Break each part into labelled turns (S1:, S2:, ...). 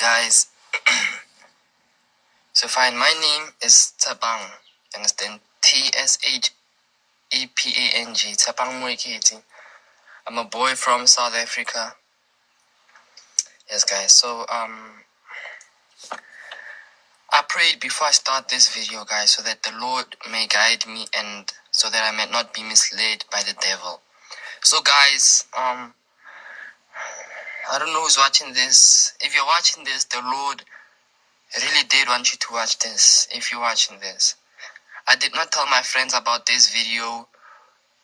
S1: guys. so fine, my name is Tshepang. Understand? T S H E P A N G. Tshepang Mweketi. I'm a boy from South Africa. Yes, guys. So um, I prayed before I start this video, guys, so that the Lord may guide me and so that I may not be misled by the devil. So, guys, um, I don't know who's watching this. If you're watching this, the Lord really did want you to watch this. If you're watching this, I did not tell my friends about this video.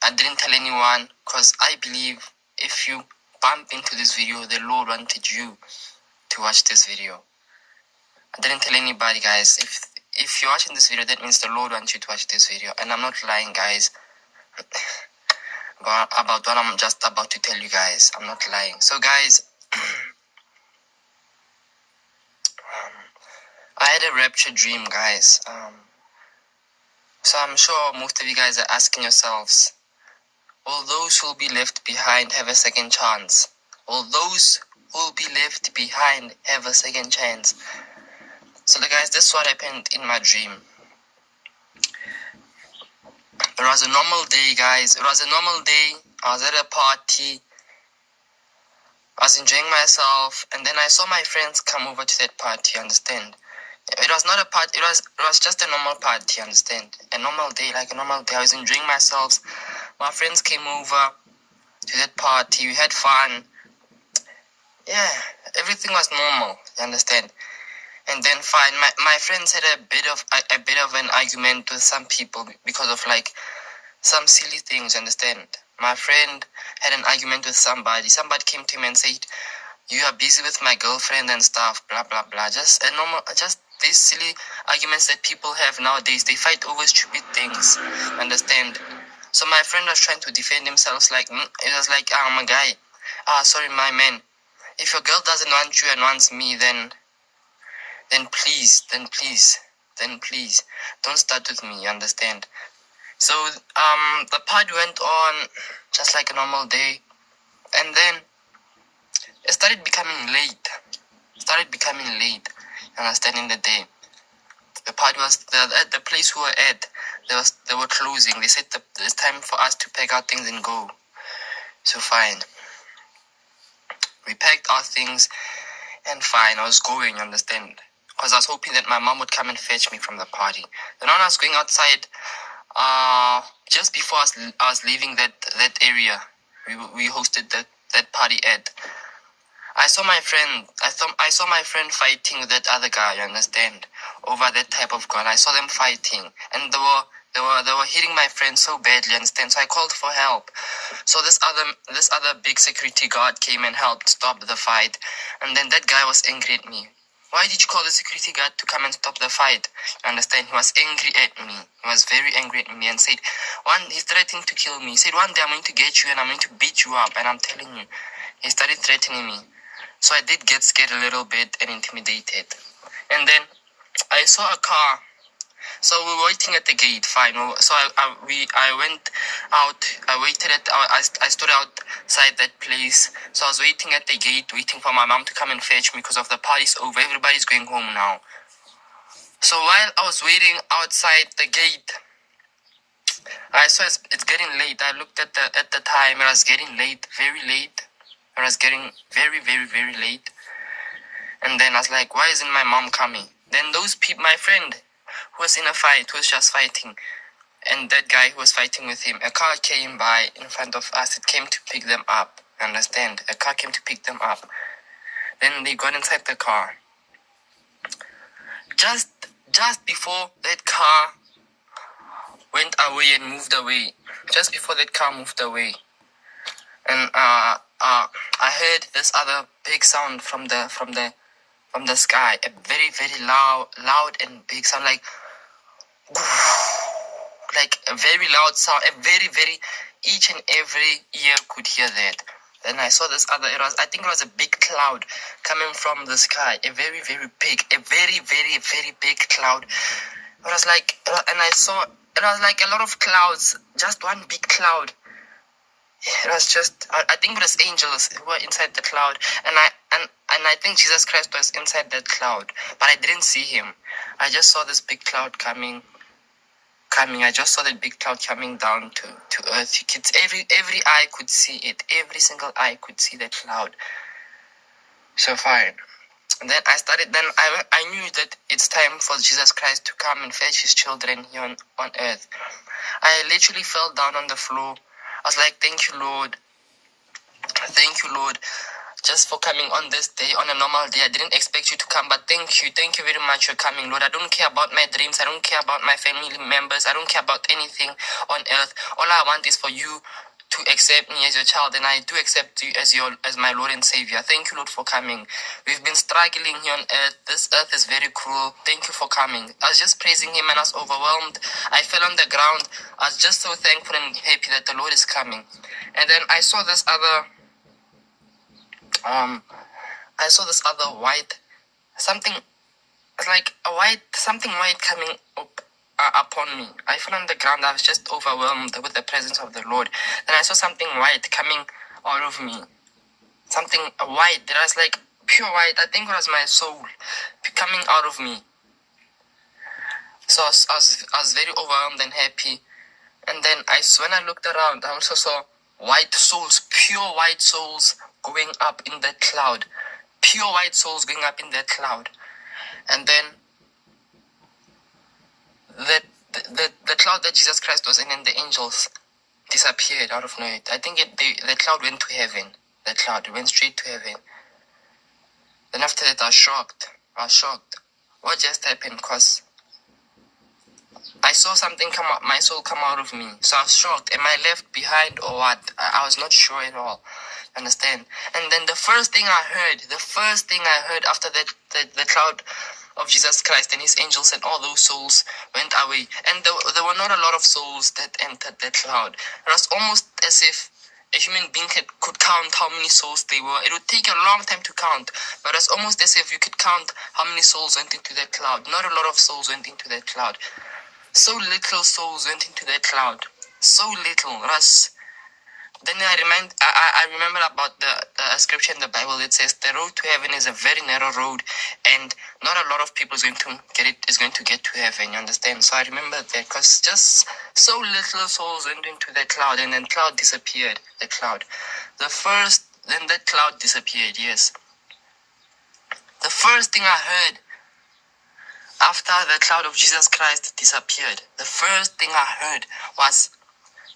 S1: I didn't tell anyone because I believe if you bump into this video, the Lord wanted you to watch this video. I didn't tell anybody, guys. If if you're watching this video, that means the Lord wants you to watch this video, and I'm not lying, guys. about about what I'm just about to tell you guys. I'm not lying. So, guys, um, I had a rapture dream, guys. Um, so I'm sure most of you guys are asking yourselves, will those who will be left behind have a second chance? Will those who will be left behind have a second chance? So, guys, this is what happened in my dream. It was a normal day, guys. It was a normal day. I was at a party. I was enjoying myself, and then I saw my friends come over to that party. Understand? It was not a party. It was it was just a normal party. Understand? A normal day, like a normal day. I was enjoying myself. My friends came over to that party. We had fun. Yeah, everything was normal. You understand? and then fine my, my friends had a bit of a, a, bit of an argument with some people because of like some silly things understand my friend had an argument with somebody. Somebody came to him and said you are busy with my girlfriend and stuff blah blah blah. Just a normal just these silly arguments that people have nowadays they fight over stupid things. Understand? So my friend was trying to defend himself like mm, it was like ah, i'm a guy. Ah sorry my man. If your girl doesn't want you and wants me then then please, then please, then please, don't start with me, you understand? So, um, the party went on just like a normal day, and then it started becoming late. started becoming late, you understand, in the day. The party was, the, at the place we were at, they, was, they were closing. They said it's time for us to pack our things and go. So, fine. We packed our things, and fine, I was going, you understand? because I was hoping that my mom would come and fetch me from the party. Then when I was going outside, uh, just before us, was leaving that that area, we we hosted that that party at. I saw my friend. I saw I saw my friend fighting with that other guy. You understand? Over that type of gun. I saw them fighting, and they were they were they were hitting my friend so badly. Understand? So I called for help. So this other this other big security guard came and helped stop the fight, and then that guy was angry at me. Why did you call the security guard to come and stop the fight? You understand? He was angry at me. He was very angry at me and said, one, he's threatening to kill me. He said, one day I'm going to get you and I'm going to beat you up. And I'm telling you, he started threatening me. So I did get scared a little bit and intimidated. And then I saw a car so we were waiting at the gate, fine. So I, I we I went out. I waited at. I, I stood outside that place. So I was waiting at the gate, waiting for my mom to come and fetch me because of the party's over. Everybody's going home now. So while I was waiting outside the gate, I saw it's, it's getting late. I looked at the at the time. It was getting late, very late. It was getting very, very, very late. And then I was like, why isn't my mom coming? Then those people, my friend, who was in a fight, who was just fighting. And that guy who was fighting with him, a car came by in front of us. It came to pick them up. Understand? A car came to pick them up. Then they got inside the car. Just just before that car went away and moved away. Just before that car moved away. And uh uh I heard this other big sound from the from the from the sky. A very, very loud loud and big sound like like a very loud sound, a very, very, each and every ear could hear that. Then I saw this other, it was, I think it was a big cloud coming from the sky, a very, very big, a very, very, very big cloud. It was like, and I saw, it was like a lot of clouds, just one big cloud. It was just I, think it was angels who were inside the cloud. And I and and I think Jesus Christ was inside that cloud but I didn't see him. I just saw this big cloud coming coming. I just saw that big cloud coming down to to earth. Could every every eye could see it. Every single eye could see that cloud. So fine. Then I started then I I knew that it's time for Jesus Christ to come and fetch his children here on, on earth. I literally fell down on the floor I was like, Thank you, Lord. Thank you, Lord, just for coming on this day, on a normal day. I didn't expect you to come, but thank you. Thank you very much for coming, Lord. I don't care about my dreams. I don't care about my family members. I don't care about anything on earth. All I want is for you to accept me as your child, and I do accept you as your as my Lord and Savior. Thank you, Lord, for coming. We've been struggling here on earth. This earth is very cruel. Thank you for coming. I was just praising Him, and I was overwhelmed. I fell on the ground. I was just so thankful and happy that the Lord is coming. And then I saw this other, um, I saw this other white, something like a white, something white coming up uh, upon me. I fell on the ground. I was just overwhelmed with the presence of the Lord. Then I saw something white coming out of me. Something white. That was like pure white. I think it was my soul coming out of me. So I was, I was, I was very overwhelmed and happy. And then I, when I looked around, I also saw white souls, pure white souls going up in that cloud. Pure white souls going up in that cloud. And then the, the, the cloud that Jesus Christ was in and the angels disappeared out of nowhere. I think it, the, the cloud went to heaven. The cloud went straight to heaven. Then after that, I was shocked. I was shocked. What just happened? Because I saw something come out, my soul come out of me. So I was shocked. Am I left behind or what? I, I was not sure at all. Understand? And then the first thing I heard, the first thing I heard after that, the, the cloud of Jesus Christ and his angels and all those souls went away. And there, there were not a lot of souls that entered that cloud. It was almost as if a human being could, count how many souls they were. It would take a long time to count, but it was almost as if you could count how many souls went into that cloud. Not a lot of souls went into that cloud. So little souls went into that cloud. So little. It was then I remind I, I remember about the, the scripture in the Bible. It says the road to heaven is a very narrow road, and not a lot of people is going to get it is going to get to heaven. You understand? So I remember that because just so little souls went into the cloud, and then cloud disappeared. The cloud, the first then that cloud disappeared. Yes. The first thing I heard after the cloud of Jesus Christ disappeared, the first thing I heard was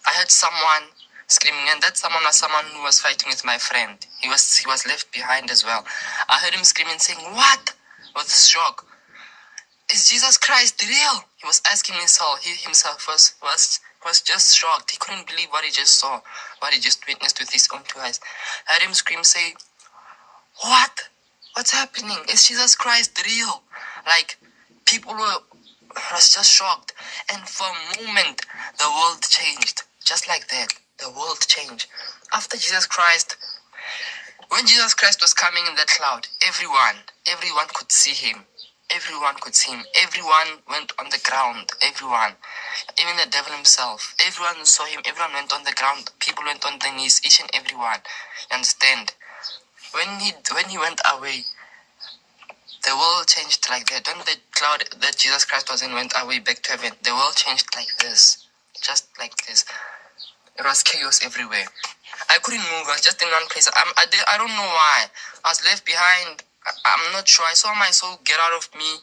S1: I heard someone screaming, and that someone was someone who was fighting with my friend. He was he was left behind as well. I heard him screaming, saying, "What?" with shock. Is Jesus Christ real? He was asking himself. He himself was was was just shocked. He couldn't believe what he just saw, what he just witnessed with his own two eyes. I heard him scream, say, "What? What's happening? Is Jesus Christ real?" Like people were was just shocked, and for a moment the world changed, just like that the world change. After Jesus Christ, when Jesus Christ was coming in that cloud, everyone, everyone could see him. Everyone could see him. Everyone went on the ground. Everyone. Even the devil himself. Everyone saw him. Everyone went on the ground. People went on their knees. Each and everyone. You understand? When he when he went away, the world changed like that. When the cloud that Jesus Christ was in went away back to heaven, the world changed like this. Just like this. There was chaos everywhere. I couldn't move. I was just in one place. I'm, I, I don't know why. I was left behind. I, I'm not sure. I saw my soul get out of me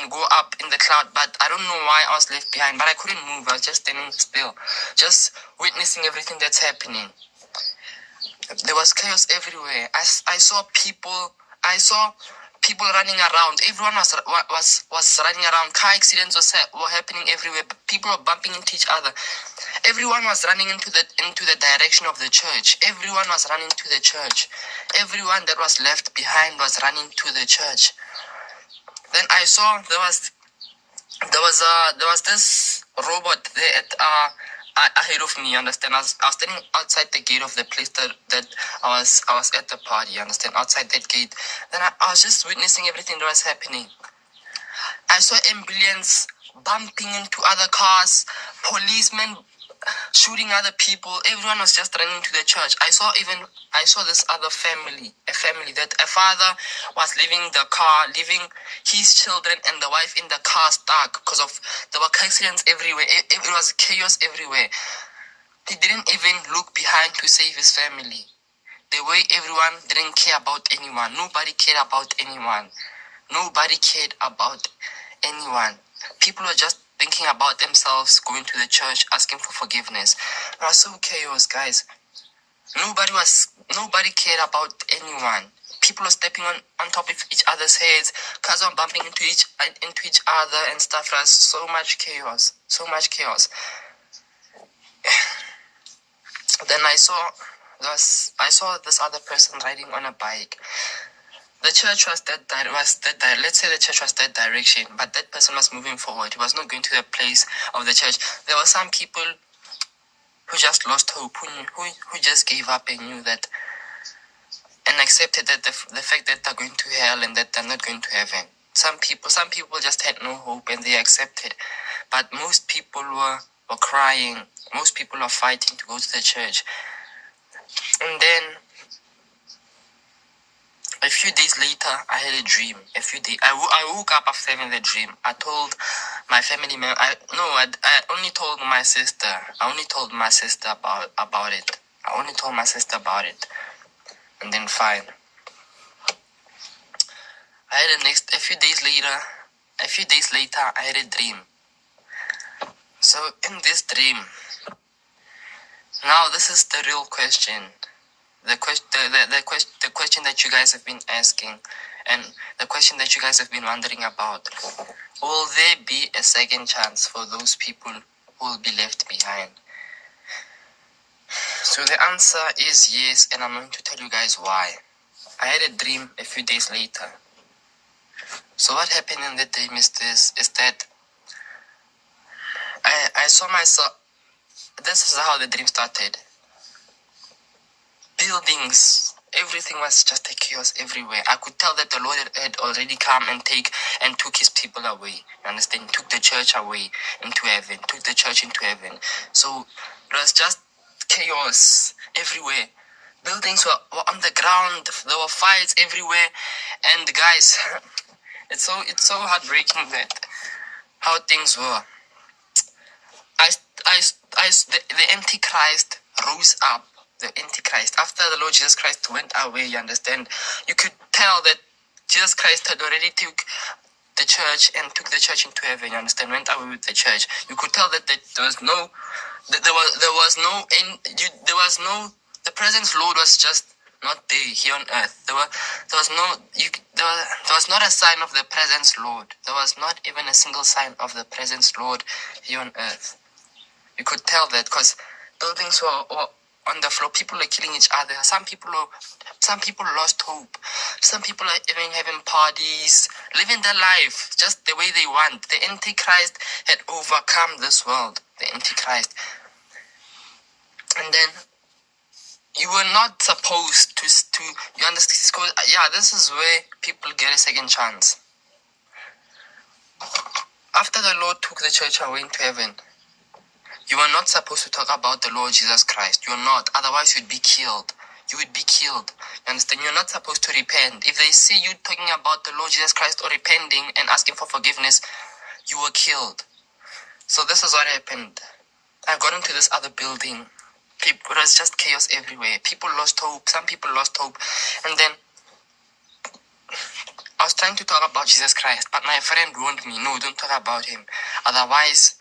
S1: and go up in the cloud, but I don't know why I was left behind. But I couldn't move. I was just standing still, just witnessing everything that's happening. There was chaos everywhere. I, I saw people. I saw people running around. Everyone was was was running around. Car accidents was, were happening everywhere. People were bumping into each other. Everyone was running into the into the direction of the church. Everyone was running to the church. Everyone that was left behind was running to the church. Then I saw there was there was uh there was this robot there at uh ahead of me. Understand? I was, I was standing outside the gate of the place that, that I was I was at the party. Understand? Outside that gate. Then I, I was just witnessing everything that was happening. I saw ambulance bumping into other cars, policemen shooting other people. Everyone was just running to the church. I saw even I saw this other family, a family that a father was leaving the car, leaving his children and the wife in the car stuck because of there were accidents everywhere. It, it was chaos everywhere. He didn't even look behind to save his family. The way everyone didn't care about anyone. Nobody cared about anyone. Nobody cared about anyone. People were just thinking about themselves, going to the church, asking for forgiveness. It was so chaos, guys. Nobody was, nobody cared about anyone. People were stepping on, on top of each other's heads, cars were bumping into each into each other and stuff. It was so much chaos, so much chaos. then I saw this, I saw this other person riding on a bike the church was that di- was that di- let's say the church was that direction, but that person was moving forward. He was not going to the place of the church. There were some people who just lost hope, who who, who just gave up and knew that and accepted that the, the fact that they're going to hell and that they're not going to heaven. Some people some people just had no hope and they accepted. But most people were, were crying. Most people were fighting to go to the church. And then a few days later, I had a dream. A few days, I, w- I woke up after having the dream. I told my family member. I no, I, I only told my sister. I only told my sister about about it. I only told my sister about it, and then fine. I had a next. A few days later, a few days later, I had a dream. So in this dream, now this is the real question the question the, the, question the question that you guys have been asking and the question that you guys have been wondering about will there be a second chance for those people who will be left behind? So the answer is yes and i'm going to tell you guys why. I had a dream a few days later. So what happened in the dream is this is that i i saw myself this is how the dream started buildings everything was just a chaos everywhere. I could tell that the lord had already come and take and took his people away. You understand? Took the church away into heaven took the church into heaven. So it was just chaos everywhere. Buildings were, were on the ground there were fights everywhere. And guys it's so it's so heartbreaking that how things were. I i, I the, the antichrist rose up the Antichrist. After the Lord Jesus Christ went away, you understand, you could tell that Jesus Christ had already took the church and took the church into heaven. You understand, went away with the church. You could tell that, there was no, that there was there was no, in, you, there was no. The presence Lord was just not there here on earth. There were there was no you there was, there was not a sign of the presence Lord. There was not even a single sign of the presence Lord here on earth. You could tell that because buildings were, were on the floor. People are killing each other. Some people are, some people lost hope. Some people are even having parties, living their life just the way they want. The Antichrist had overcome this world. The Antichrist. And then you were not supposed to to you understand uh, yeah this is where people get a second chance after the lord took the church away into heaven you are not supposed to talk about the Lord Jesus Christ. You're not. Otherwise, you'd be killed. You would be killed. You understand? You're not supposed to repent. If they see you talking about the Lord Jesus Christ or repenting and asking for forgiveness, you were killed. So this is what happened. I got into this other building. People, it was just chaos everywhere. People lost hope. Some people lost hope. And then I was trying to talk about Jesus Christ, but my friend warned me, no, don't talk about him. Otherwise,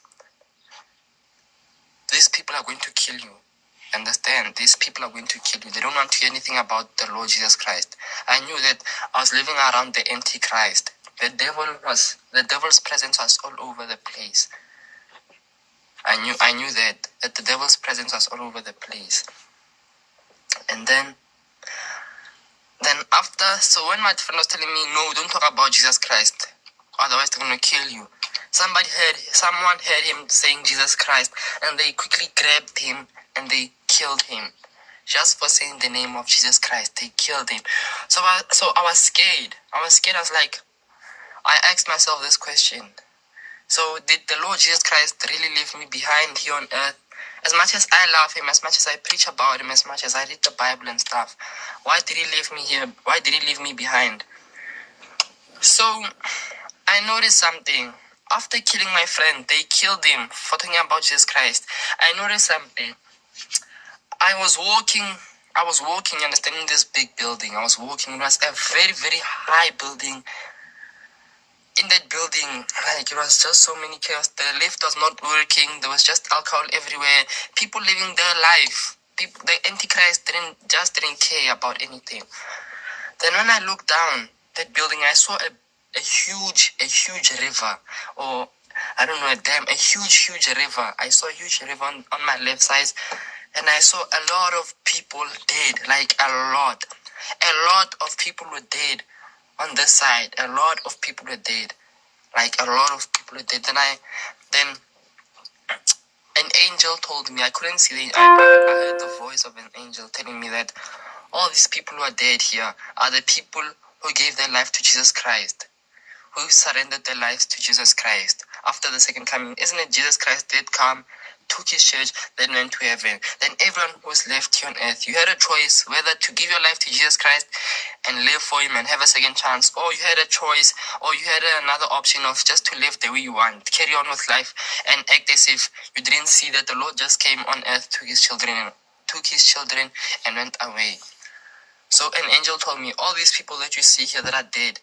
S1: these people are going to kill you. Understand? These people are going to kill you. They don't want to hear anything about the Lord Jesus Christ. I knew that I was living around the Antichrist. The devil was the devil's presence was all over the place. I knew I knew that that the devil's presence was all over the place. And then then after so when my friend was telling me no don't talk about Jesus Christ otherwise they're gonna kill you somebody heard someone heard him saying Jesus Christ and they quickly grabbed him and they killed him just for saying the name of Jesus Christ they killed him so I, so I was scared I was scared I was like I asked myself this question so did the Lord Jesus Christ really leave me behind here on earth As much as I love him, as much as I preach about him, as much as I read the Bible and stuff, why did he leave me here? Why did he leave me behind? So I noticed something. After killing my friend, they killed him for talking about Jesus Christ. I noticed something. I was walking I was walking, and understanding this big building. I was walking. It was a very, very high building. In that building, like it was just so many chaos. The lift was not working. There was just alcohol everywhere. People living their life. People, the Antichrist didn't just didn't care about anything. Then when I looked down that building, I saw a, a huge, a huge river, or I don't know, a dam, a huge, huge river. I saw a huge river on, on my left side and I saw a lot of people dead, like a lot. A lot of people were dead on this side. A lot of people were dead. Like a lot of people were dead. Then I, then an angel told me, I couldn't see the, I, I heard the voice of an angel telling me that all these people who are dead here are the people who gave their life to Jesus Christ, who surrendered their lives to Jesus Christ after the second coming. Isn't it Jesus Christ did come took his church, then went to heaven. Then everyone was left here on earth. You had a choice whether to give your life to Jesus Christ and live for him and have a second chance, or you had a choice, or you had another option of just to live the way you want, carry on with life and act as if you didn't see that the Lord just came on earth, took his children, took his children and went away. So an angel told me, all these people that you see here that are dead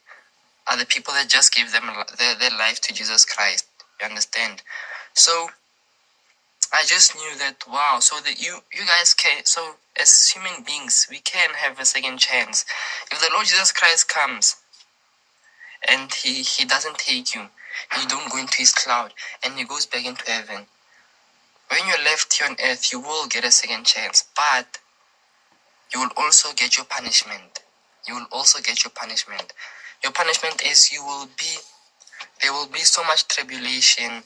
S1: are the people that just gave them their, their life to Jesus Christ. You understand? So I just knew that wow, so that you you guys can so as human beings we can have a second chance. If the Lord Jesus Christ comes and he he doesn't take you, you don't go into his cloud and he goes back into heaven. When you're left here on earth, you will get a second chance, but you will also get your punishment. You will also get your punishment. Your punishment is you will be there will be so much tribulation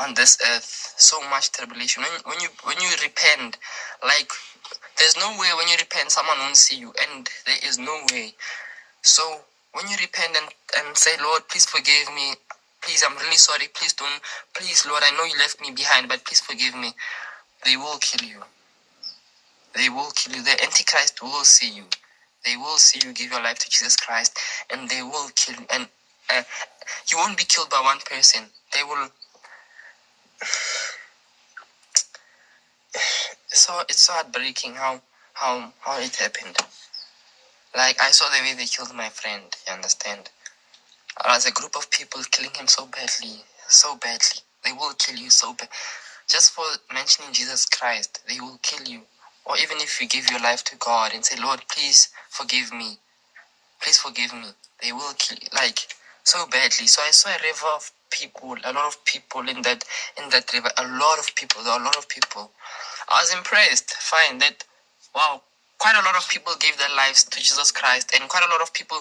S1: on this earth so much tribulation. When, when you when you repent like there's no way when you repent someone won't see you and there is no way. So when you repent and, and say lord please forgive me. Please i'm really sorry. Please don't please lord i know you left me behind but please forgive me. They will kill you. They will kill you. The antichrist will see you they will see you give your life to jesus christ and they will kill you and uh, you won't be killed by one person they will so it's so heartbreaking how how how it happened. Like I saw the way they killed my friend. You understand? As a group of people killing him so badly, so badly. They will kill you so bad. Just for mentioning Jesus Christ, they will kill you. Or even if you give your life to God and say, Lord, please forgive me. Please forgive me. They will kill. Like, so badly. So I saw a river of people, a lot of people in that in that river, a lot of people, there are a lot of people. I was impressed, fine, that wow, quite a lot of people gave their lives to Jesus Christ, and quite a lot of people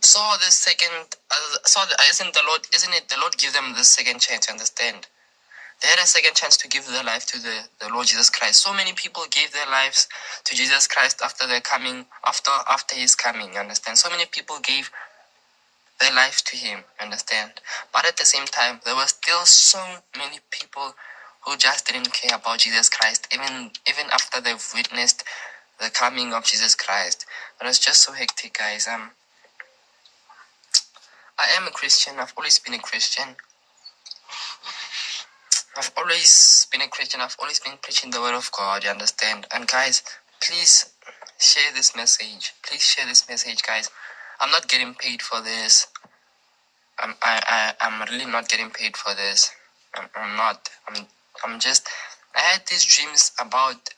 S1: saw the second, uh, saw the, isn't the Lord, isn't it the Lord give them the second chance? Understand? They had a second chance to give their life to the, the Lord Jesus Christ. So many people gave their lives to Jesus Christ after their coming, after after His coming. Understand? So many people gave their life to him, understand? But at the same time, there were still so many people who just didn't care about Jesus Christ, even even after they've witnessed the coming of Jesus Christ. It was just so hectic, guys. Um, I am a Christian. I've always been a Christian. I've always been a Christian. I've always been preaching the word of God. You understand? And guys, please share this message. Please share this message, guys. I'm not getting paid for this. I'm I, I I'm really not getting paid for this. I'm, I'm not. I'm I'm just. I had these dreams about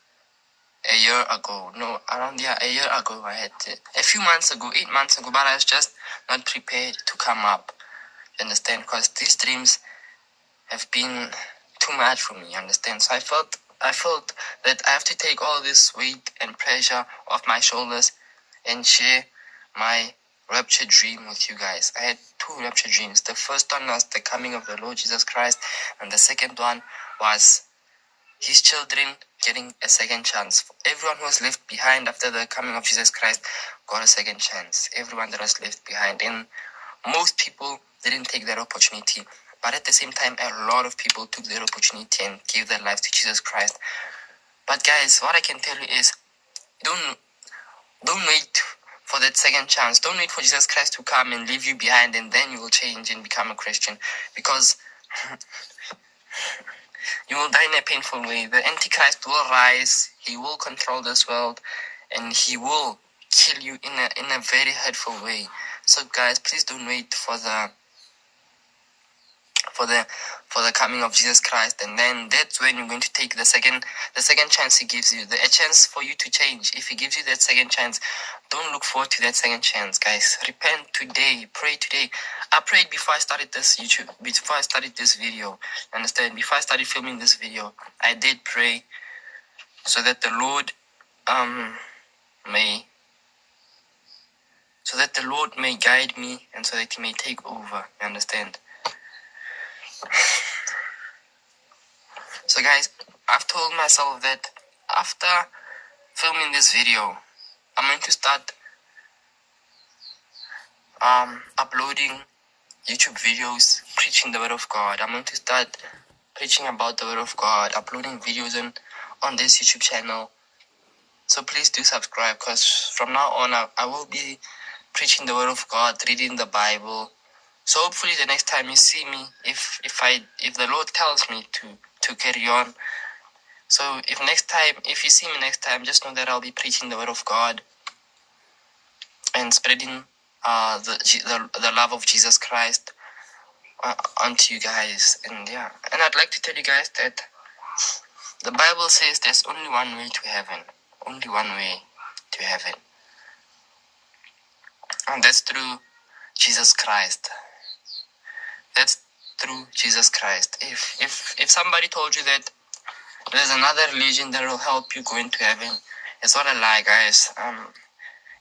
S1: a year ago. No, around yeah, a year ago. I had it. a few months ago, eight months ago, but I was just not prepared to come up. You understand? Because these dreams have been too much for me. Understand? So I felt I felt that I have to take all this weight and pressure off my shoulders and share my rapture dream with you guys. I had two rapture dreams. The first one was the coming of the Lord Jesus Christ, and the second one was his children getting a second chance. Everyone who was left behind after the coming of Jesus Christ got a second chance. Everyone that was left behind. And most people didn't take that opportunity. But at the same time, a lot of people took that opportunity and gave their lives to Jesus Christ. But guys, what I can tell you is, don't don't wait for that second chance. Don't wait for Jesus Christ to come and leave you behind, and then you will change and become a Christian. Because you will die in a painful way. The Antichrist will rise. He will control this world, and he will kill you in a in a very hurtful way. So guys, please don't wait for the for the for the coming of Jesus Christ. And then that's when you're going to take the second the second chance he gives you. The a chance for you to change. If he gives you that second chance don't look forward to that second chance guys. Repent today. Pray today. I prayed before I started this YouTube before I started this video. Understand? Before I started filming this video I did pray so that the Lord um may so that the Lord may guide me and so that He may take over. You understand? So, guys, I've told myself that after filming this video, I'm going to start um, uploading YouTube videos preaching the Word of God. I'm going to start preaching about the Word of God, uploading videos on, on this YouTube channel. So please do subscribe because from now on I, I will be preaching the word of God, reading the Bible. So hopefully the next time you see me, if if I if the Lord tells me to to carry on. So if next time if you see me next time, just know that I'll be preaching the word of God and spreading uh the the, the love of Jesus Christ uh, onto you guys. And yeah, and I'd like to tell you guys that the Bible says there's only one way to heaven. Only one way to heaven. And that's through Jesus Christ. Through Jesus Christ. If if if somebody told you that there's another religion that will help you go into heaven, it's not a lie, guys. Um,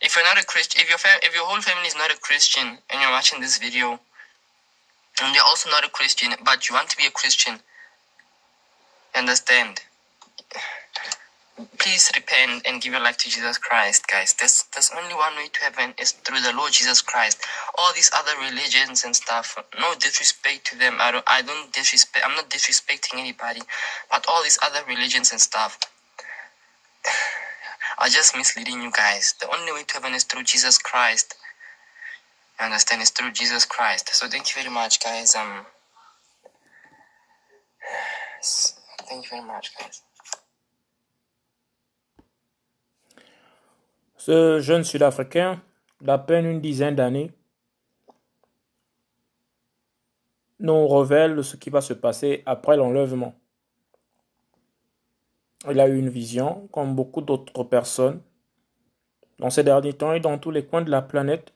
S1: if you're not a Christian, if your if your whole family is not a Christian and you're watching this video, and you're also not a Christian, but you want to be a Christian, understand? Please repent and give your life to Jesus Christ, guys. There's there's only one way to heaven is through the Lord Jesus Christ. All these other religions and stuff, no disrespect to them. I don't I don't disrespect I'm not disrespecting anybody, but all these other religions and stuff are just misleading you guys. The only way to heaven is through Jesus Christ. You understand? It's through Jesus Christ. So thank you very much, guys. Um, thank you very much, guys.
S2: Ce jeune Sud-Africain, d'à peine une dizaine d'années, nous révèle ce qui va se passer après l'enlèvement. Il a eu une vision, comme beaucoup d'autres personnes, dans ces derniers temps et dans tous les coins de la planète.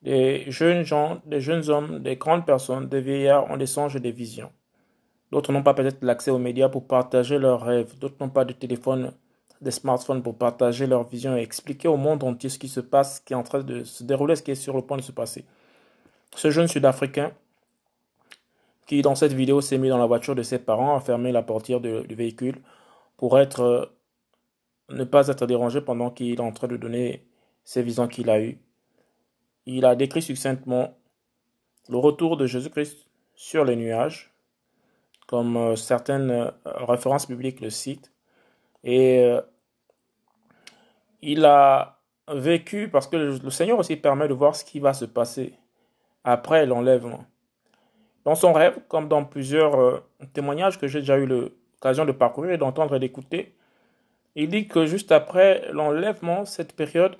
S2: Des jeunes gens, des jeunes hommes, des grandes personnes, des vieillards ont des songes et des visions. D'autres n'ont pas peut-être l'accès aux médias pour partager leurs rêves. D'autres n'ont pas de téléphone des smartphones pour partager leur vision et expliquer au monde entier ce qui se passe, ce qui est en train de se dérouler, ce qui est sur le point de se passer. Ce jeune Sud-Africain, qui dans cette vidéo s'est mis dans la voiture de ses parents, a fermé la portière du véhicule pour être, euh, ne pas être dérangé pendant qu'il est en train de donner ses visions qu'il a eues. Il a décrit succinctement le retour de Jésus-Christ sur les nuages, comme euh, certaines euh, références bibliques le citent, et il a vécu, parce que le Seigneur aussi permet de voir ce qui va se passer après l'enlèvement. Dans son rêve, comme dans plusieurs euh, témoignages que j'ai déjà eu l'occasion de parcourir et d'entendre et d'écouter, il dit que juste après l'enlèvement, cette période,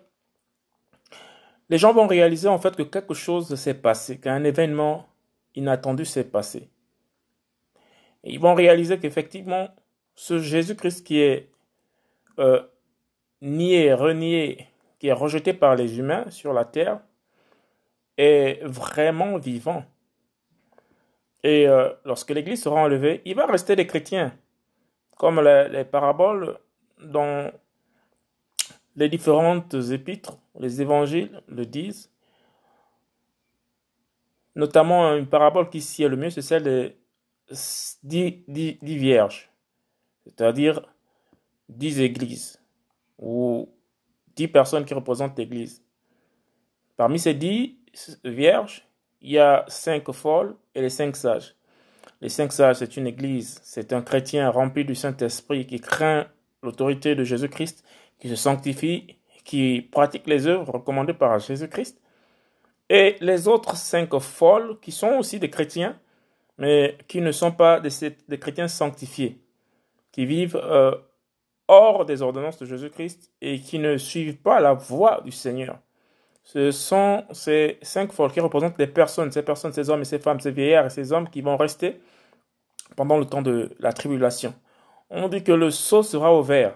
S2: les gens vont réaliser en fait que quelque chose s'est passé, qu'un événement inattendu s'est passé. Ils vont réaliser qu'effectivement, ce Jésus-Christ qui est euh, nié, renié, qui est rejeté par les humains sur la terre, est vraiment vivant. Et euh, lorsque l'Église sera enlevée, il va rester des chrétiens, comme les, paraboles dans les différentes épîtres, les évangiles le disent. Notamment une parabole qui s'y est le mieux, c'est celle des dix vierges, c'est-à-dire dix églises ou dix personnes qui représentent l'Église. Parmi ces dix vierges, il y a cinq folles et les cinq sages. Les cinq sages, c'est une église, c'est un chrétien rempli du Saint-Esprit qui craint l'autorité de Jésus-Christ, qui se sanctifie, qui pratique les œuvres recommandées par Jésus-Christ. Et les autres cinq folles, qui sont aussi des chrétiens, mais qui ne sont pas des, chrétiens sanctifiés, qui vivent euh, hors des ordonnances de Jésus-Christ et qui ne suivent pas la voie du Seigneur. Ce sont ces cinq folles qui représentent les personnes, ces personnes, ces hommes et ces femmes, ces vieillards et ces hommes qui vont rester pendant le temps de la tribulation. On dit que le sceau sera ouvert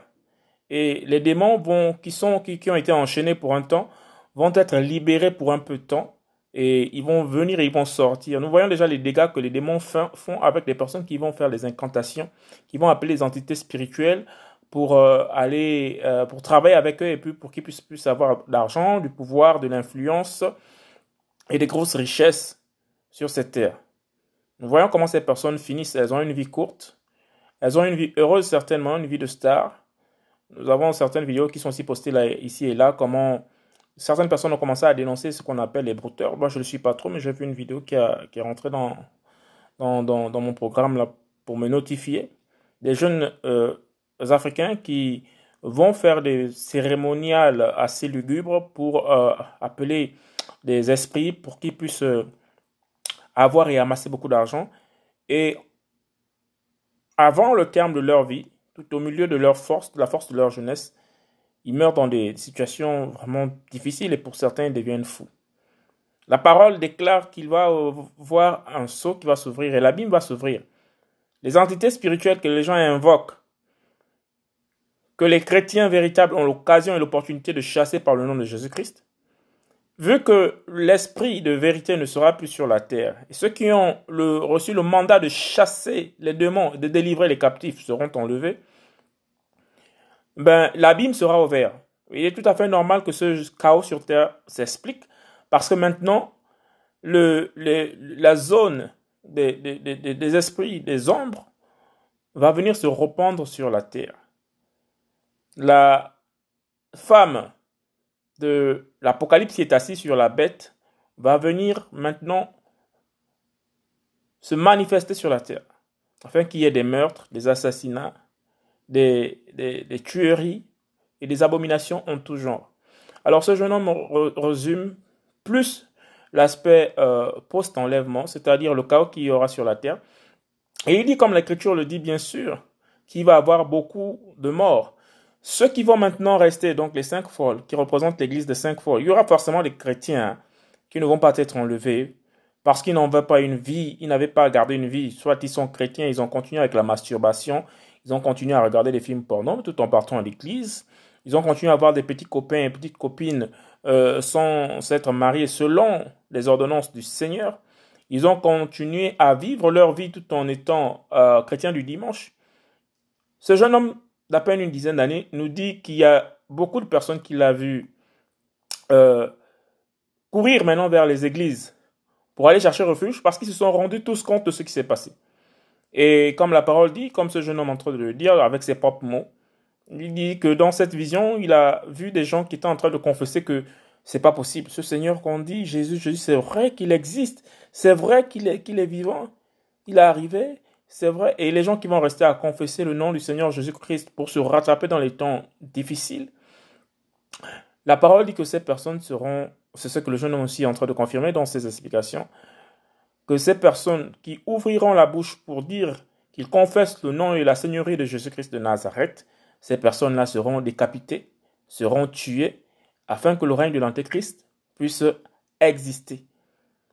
S2: et les démons qui, sont, qui, qui ont été enchaînés pour un temps vont être libérés pour un peu de temps et ils vont venir et ils vont sortir. Nous voyons déjà les dégâts que les démons font avec les personnes qui vont faire les incantations, qui vont appeler les entités spirituelles pour euh, aller, euh, pour travailler avec eux et puis pour qu'ils puissent, avoir de l'argent, du pouvoir, de l'influence et des grosses richesses sur cette terre. Nous voyons comment ces personnes finissent. Elles ont une vie courte. Elles ont une vie heureuse, certainement, une vie de star. Nous avons certaines vidéos qui sont aussi postées là, ici et là, comment certaines personnes ont commencé à dénoncer ce qu'on appelle les brouteurs. Moi, je ne le suis pas trop, mais j'ai vu une vidéo qui, a, qui est rentrée dans, dans, dans, dans, mon programme là, pour me notifier. Des jeunes euh, Africains qui vont faire des cérémoniales assez lugubres pour euh, appeler des esprits pour qu'ils puissent euh, avoir et amasser beaucoup d'argent. Et avant le terme de leur vie, tout au milieu de leur force, de la force de leur jeunesse, ils meurent dans des situations vraiment difficiles et pour certains ils deviennent fous. La parole déclare qu'il va voir un seau qui va s'ouvrir et l'abîme va s'ouvrir. Les entités spirituelles que les gens invoquent que les chrétiens véritables ont l'occasion et l'opportunité de chasser par le nom de Jésus-Christ, vu que l'esprit de vérité ne sera plus sur la terre, et ceux qui ont reçu le mandat de chasser les démons et de délivrer les captifs seront enlevés, ben, l'abîme sera ouvert. Il est tout à fait normal que ce chaos sur terre s'explique, parce que maintenant, la zone des, des esprits, des ombres, va venir se rependre sur la terre la femme de l'Apocalypse qui est assise sur la bête va venir maintenant se manifester sur la terre, afin qu'il y ait des meurtres, des assassinats, des, tueries et des abominations en tout genre. Alors ce jeune homme résume plus l'aspect euh, post-enlèvement, c'est-à-dire le chaos qu'il y aura sur la terre. Et il dit, comme l'Écriture le dit bien sûr, qu'il va avoir beaucoup de morts. Ceux qui vont maintenant rester, donc les cinq folles, qui représentent l'église des cinq folles, il y aura forcément des chrétiens qui ne vont pas être enlevés parce qu'ils n'en veulent pas une vie, ils n'avaient pas gardé une vie. Soit ils sont chrétiens, ils ont continué avec la masturbation, ils ont continué à regarder des films porno tout en partant à l'église. Ils ont continué à avoir des petits copains et petites copines euh, sans s'être mariés selon les ordonnances du Seigneur. Ils ont continué à vivre leur vie tout en étant euh, chrétiens du dimanche. Ce jeune homme d'à peine une dizaine d'années, nous dit qu'il y a beaucoup de personnes qui l'ont vu euh, courir maintenant vers les églises pour aller chercher refuge parce qu'ils se sont rendus tous compte de ce qui s'est passé. Et comme la parole dit, comme ce jeune homme en train de le dire avec ses propres mots, il dit que dans cette vision, il a vu des gens qui étaient en train de confesser que c'est pas possible. Ce Seigneur qu'on dit, Jésus, Jésus, c'est vrai qu'il existe, c'est vrai qu'il est, qu'il est vivant, il est arrivé, c'est vrai. Et les gens qui vont rester à confesser le nom du Seigneur Jésus-Christ pour se rattraper dans les temps difficiles, la parole dit que ces personnes seront, c'est ce que le jeune homme aussi est en train de confirmer dans ses explications, que ces personnes qui ouvriront la bouche pour dire qu'ils confessent le nom et la seigneurie de Jésus-Christ de Nazareth, ces personnes-là seront décapitées, seront tuées, afin que le règne de l'Antéchrist puisse exister.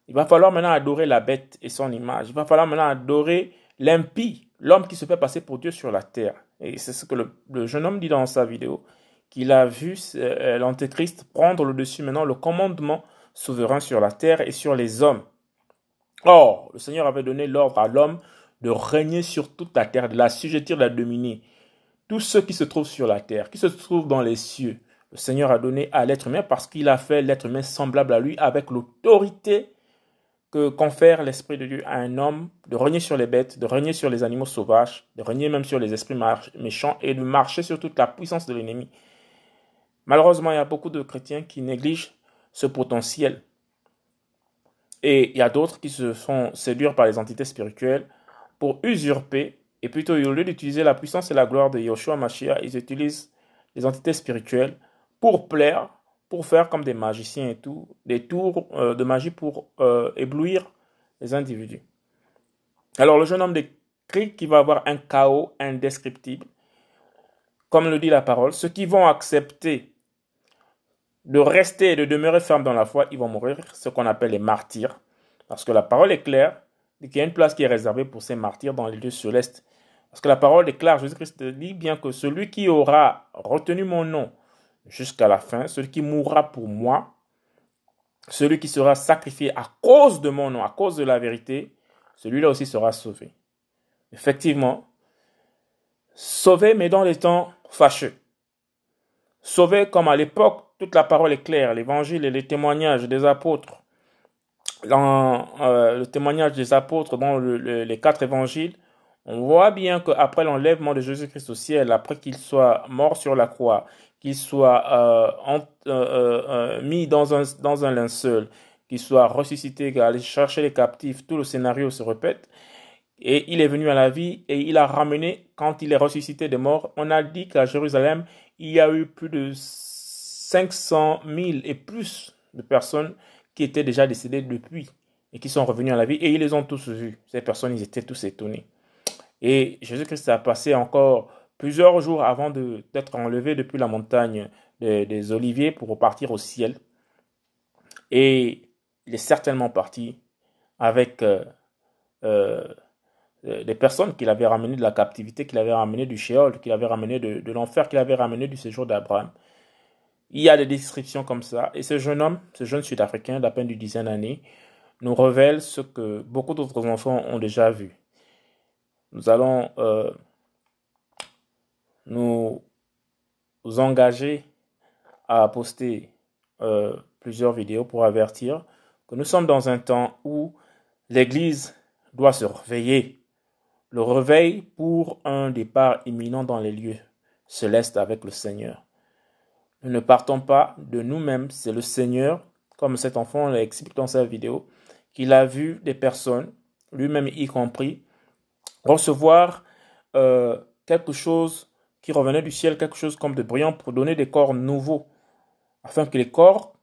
S2: Il va falloir maintenant adorer la bête et son image. Il va falloir maintenant adorer l'impie, l'homme qui se fait passer pour Dieu sur la terre. Et c'est ce que le, jeune homme dit dans sa vidéo, qu'il a vu euh, l'Antéchrist prendre le dessus maintenant, le commandement souverain sur la terre et sur les hommes. Or, le Seigneur avait donné l'ordre à l'homme de régner sur toute la terre, de la sujettir, de la dominer. Tous ceux qui se trouvent sur la terre, qui se trouvent dans les cieux, le Seigneur a donné à l'être humain parce qu'il a fait l'être humain semblable à lui avec l'autorité que confère l'Esprit de Dieu à un homme de régner sur les bêtes, de régner sur les animaux sauvages, de régner même sur les esprits méchants et de marcher sur toute la puissance de l'ennemi. Malheureusement, il y a beaucoup de chrétiens qui négligent ce potentiel. Et il y a d'autres qui se font séduire par les entités spirituelles pour usurper, et plutôt au lieu d'utiliser la puissance et la gloire de Yoshua Mashiach, ils utilisent les entités spirituelles pour plaire, pour faire comme des magiciens et tout, des tours euh, de magie pour euh, éblouir les individus. Alors le jeune homme décrit qu'il va avoir un chaos indescriptible. Comme le dit la parole, ceux qui vont accepter de rester et de demeurer ferme dans la foi, ils vont mourir, ce qu'on appelle les martyrs. Parce que la parole est claire, qu'il y a une place qui est réservée pour ces martyrs dans les lieux célestes. Parce que la parole est claire, Jésus-Christ dit bien que celui qui aura retenu mon nom jusqu'à la fin, celui qui mourra pour moi, celui qui sera sacrifié à cause de mon nom, à cause de la vérité, celui-là aussi sera sauvé. Effectivement, sauvé, mais dans les temps fâcheux. Sauvé comme à l'époque, toute la parole est claire, l'évangile et les témoignages des apôtres. Euh, le témoignage des apôtres dans les quatre évangiles, on voit bien qu'après l'enlèvement de Jésus-Christ au ciel, après qu'il soit mort sur la croix, qu'il soit euh, euh, mis dans un, linceul, qu'il soit ressuscité, aller chercher les captifs, tout le scénario se répète. Et il est venu à la vie et il a ramené, quand il est ressuscité des morts, on a dit qu'à Jérusalem, il y a eu plus de 500 000 et plus de personnes qui étaient déjà décédées depuis et qui sont revenues à la vie et ils les ont tous vus. Ces personnes, ils étaient tous étonnés. Et Jésus-Christ a passé encore plusieurs jours avant d'être enlevé depuis la montagne des Oliviers pour repartir au ciel. Et il est certainement parti avec euh, euh, des personnes qu'il avait ramenées de la captivité, qu'il avait ramenées du Sheol, qu'il avait ramenées de, l'enfer, qu'il avait ramenées du séjour d'Abraham. Il y a des descriptions comme ça. Et ce jeune homme, ce jeune Sud-Africain d'à peine d'une dizaine d'années, nous révèle ce que beaucoup d'autres enfants ont déjà vu. Nous allons euh, nous engager à poster euh, plusieurs vidéos pour avertir que nous sommes dans un temps où l'Église doit se réveiller. Le réveil pour un départ imminent dans les lieux célestes avec le Seigneur. Nous ne partons pas de nous-mêmes, c'est le Seigneur, comme cet enfant l'a expliqué dans sa vidéo, qu'il a vu des personnes, lui-même y compris, recevoir euh, quelque chose qui revenait du ciel, quelque chose comme de brillant pour donner des corps nouveaux, afin que les corps,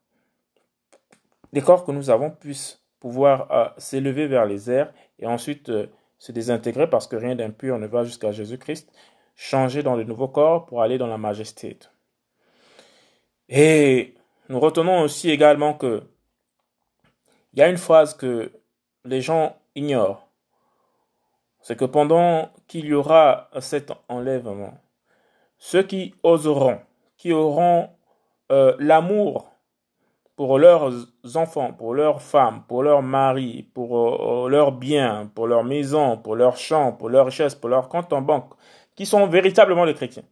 S2: les corps que nous avons puissent pouvoir euh, s'élever vers les airs et ensuite euh, se désintégrer parce que rien d'impur ne va jusqu'à Jésus-Christ, changer dans de nouveaux corps pour aller dans la majesté. Et nous retenons aussi également que il y a une phrase que les gens ignorent. C'est que pendant qu'il y aura cet enlèvement, ceux qui oseront, qui auront euh, l'amour pour leurs enfants, pour leurs femmes, pour leurs maris, pour euh, leurs biens, pour leurs maisons, pour leurs champs, pour leurs richesses, pour leurs comptes en banque, qui sont véritablement les chrétiens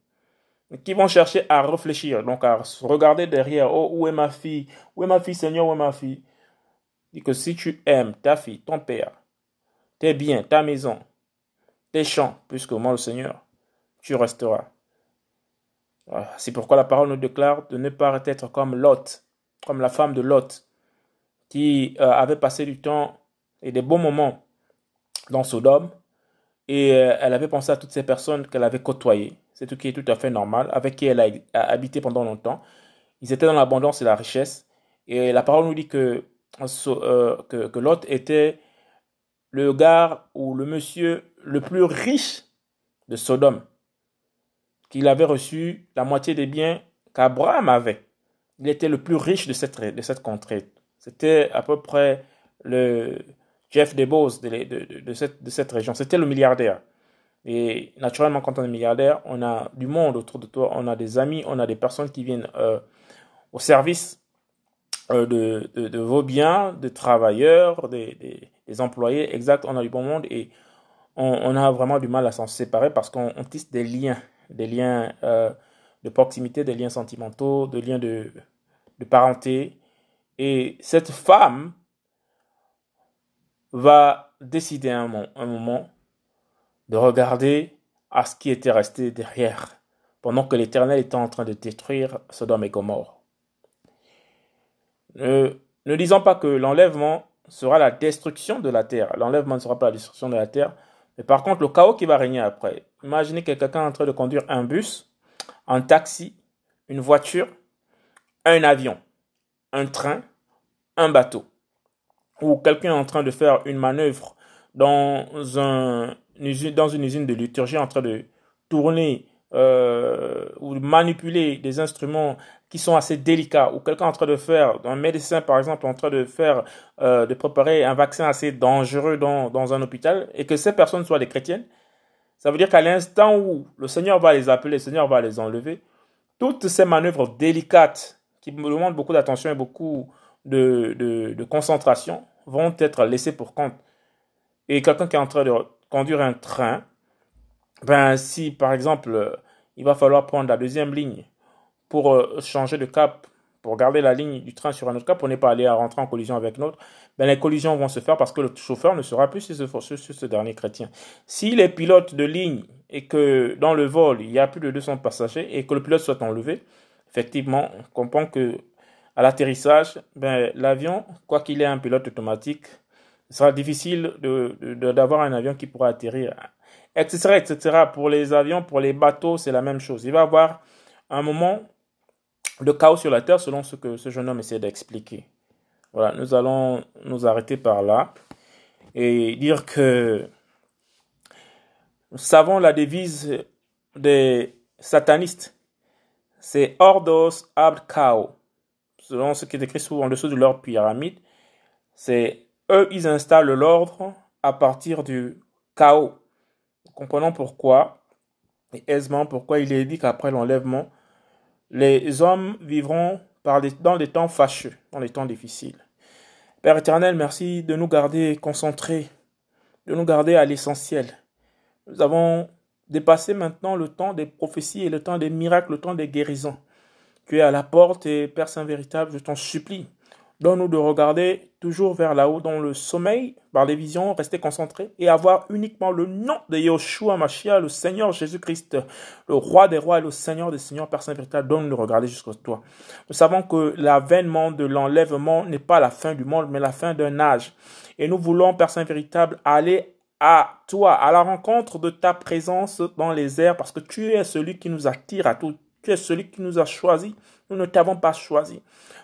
S2: qui vont chercher à réfléchir, donc à regarder derrière, oh, où est ma fille, où est ma fille, Seigneur, où est ma fille? Dit que si tu aimes ta fille, ton père, tes biens, ta maison, tes champs, plus que moi le Seigneur, tu resteras. C'est pourquoi la parole nous déclare de ne pas être comme Lot, comme la femme de Lot, qui euh, avait passé du temps et des bons moments dans Sodome, et euh, elle avait pensé à toutes ces personnes qu'elle avait côtoyées. C'est tout qui est tout à fait normal, avec qui elle a, habité pendant longtemps. Ils étaient dans l'abondance et la richesse. Et la parole nous dit que, euh, que, que Lot était le gars ou le monsieur le plus riche de Sodome, qu'il avait reçu la moitié des biens qu'Abraham avait. Il était le plus riche de cette, de cette contrée. C'était à peu près le, Jeff Bezos de, cette, de cette région. C'était le milliardaire. Et naturellement, quand on est milliardaire, on a du monde autour de toi, on a des amis, on a des personnes qui viennent euh, au service euh, de, de, vos biens, de travailleurs, des, des, employés, exact, on a du bon monde et on, a vraiment du mal à s'en séparer parce qu'on tisse des liens, des liens euh, de proximité, des liens sentimentaux, des liens de, de parenté. Et cette femme va décider un, moment de regarder à ce qui était resté derrière, pendant que l'Éternel était en train de détruire Sodome et Gomorre. Ne, ne disons pas que l'enlèvement sera la destruction de la terre. L'enlèvement ne sera pas la destruction de la terre, mais par contre le chaos qui va régner après. Imaginez que quelqu'un est en train de conduire un bus, un taxi, une voiture, un avion, un train, un bateau, ou quelqu'un est en train de faire une manœuvre dans, un, dans une usine de liturgie en train de tourner euh, ou manipuler des instruments qui sont assez délicats, ou quelqu'un en train de faire, un médecin par exemple en train de faire, euh, de préparer un vaccin assez dangereux dans, dans un hôpital, et que ces personnes soient des chrétiennes, ça veut dire qu'à l'instant où le Seigneur va les appeler, le Seigneur va les enlever, toutes ces manœuvres délicates qui demandent beaucoup d'attention et beaucoup de, de, de concentration vont être laissées pour compte. Et quelqu'un qui est en train de conduire un train, ben si par exemple il va falloir prendre la deuxième ligne pour euh, changer de cap, pour garder la ligne du train sur un autre cap, pour ne pas aller à rentrer en collision avec l'autre, ben les collisions vont se faire parce que le chauffeur ne sera plus sur ce, sur ce dernier chrétien. S'il est pilote de ligne et que dans le vol il y a plus de 200 passagers et que le pilote soit enlevé, effectivement, on comprend que à l'atterrissage, ben, l'avion, quoi qu'il ait un pilote automatique, ce sera difficile d'avoir de, un avion qui pourra atterrir, etc., etc. Pour les avions, pour les bateaux, c'est la même chose. Il va y avoir un moment de chaos sur la Terre selon ce que ce jeune homme essaie d'expliquer. Voilà, nous allons nous arrêter par là et dire que nous savons la devise des satanistes, c'est Ordos ab chaos. Selon ce qui est écrit en dessous de leur pyramide, c'est eux, ils installent l'ordre à partir du chaos. Comprenons pourquoi, et aisément pourquoi il est dit qu'après l'enlèvement, les hommes vivront dans des temps fâcheux, dans des temps difficiles. Père éternel, merci de nous garder concentrés, de nous garder à l'essentiel. Nous avons dépassé maintenant le temps des prophéties et le temps des miracles, le temps des guérisons. Tu es à la porte et Père Saint véritable, je t'en supplie, Donne-nous de regarder toujours vers là-haut dans le sommeil, par les visions, rester concentrés et avoir uniquement le nom de Yoshua Mashiach, le Seigneur Jésus-Christ, le roi des rois et le Seigneur des seigneurs, Père Saint-Véritable. Donne-nous de regarder jusqu'à toi. Nous savons que l'avènement de l'enlèvement n'est pas la fin du monde, mais la fin d'un âge. Et nous voulons, Père Saint-Véritable, aller à toi, à la rencontre de ta présence dans les airs, parce que tu es celui qui nous attire à tout. Tu es celui qui nous a choisi. Nous ne t'avons pas choisi.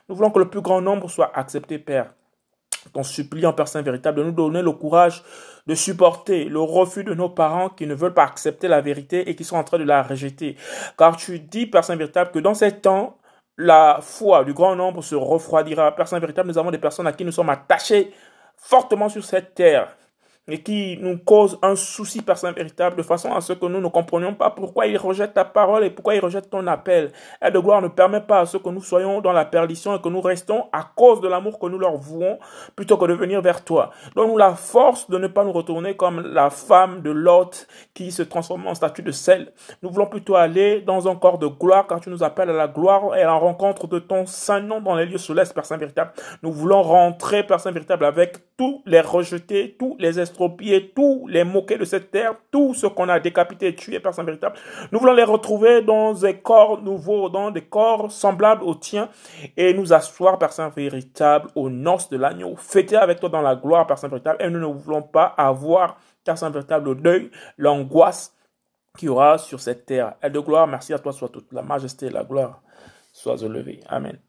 S2: Nous voulons que le plus grand nombre soit accepté, Père. Ton supplie en Père Saint véritable de nous donner le courage de supporter le refus de nos parents qui ne veulent pas accepter la vérité et qui sont en train de la rejeter. Car tu dis, Père Saint véritable, que dans ces temps, la foi du grand nombre se refroidira. Père Saint véritable, nous avons des personnes à qui nous sommes attachés fortement sur cette terre et qui nous cause un souci personne véritable de façon à ce que nous ne comprenions pas pourquoi il rejette ta parole et pourquoi il rejette ton appel. Et de gloire ne permet pas à ce que nous soyons dans la perdition et que nous restons à cause de l'amour que nous leur vouons plutôt que de venir vers toi. Donne-nous la force de ne pas nous retourner comme la femme de Lot qui se transforme en statue de sel. Nous voulons plutôt aller dans un corps de gloire car tu nous appelles à la gloire et à la rencontre de ton saint nom dans les lieux célestes, personne véritable. Nous voulons rentrer, personne véritable, avec tous les rejetés, tous les tous les moqués de cette terre, tous ceux qu'on a décapités et tués, personne véritable. Nous voulons les retrouver dans des corps nouveaux, dans des corps semblables aux tiens, et nous asseoir, personne véritable, aux noces de l'agneau, fêter avec toi dans la gloire, personne véritable, et nous ne voulons pas avoir, personne véritable, le deuil, l'angoisse qu'il y aura sur cette terre. Et de gloire, merci à toi soit toute la majesté la gloire. Sois élevé. Amen.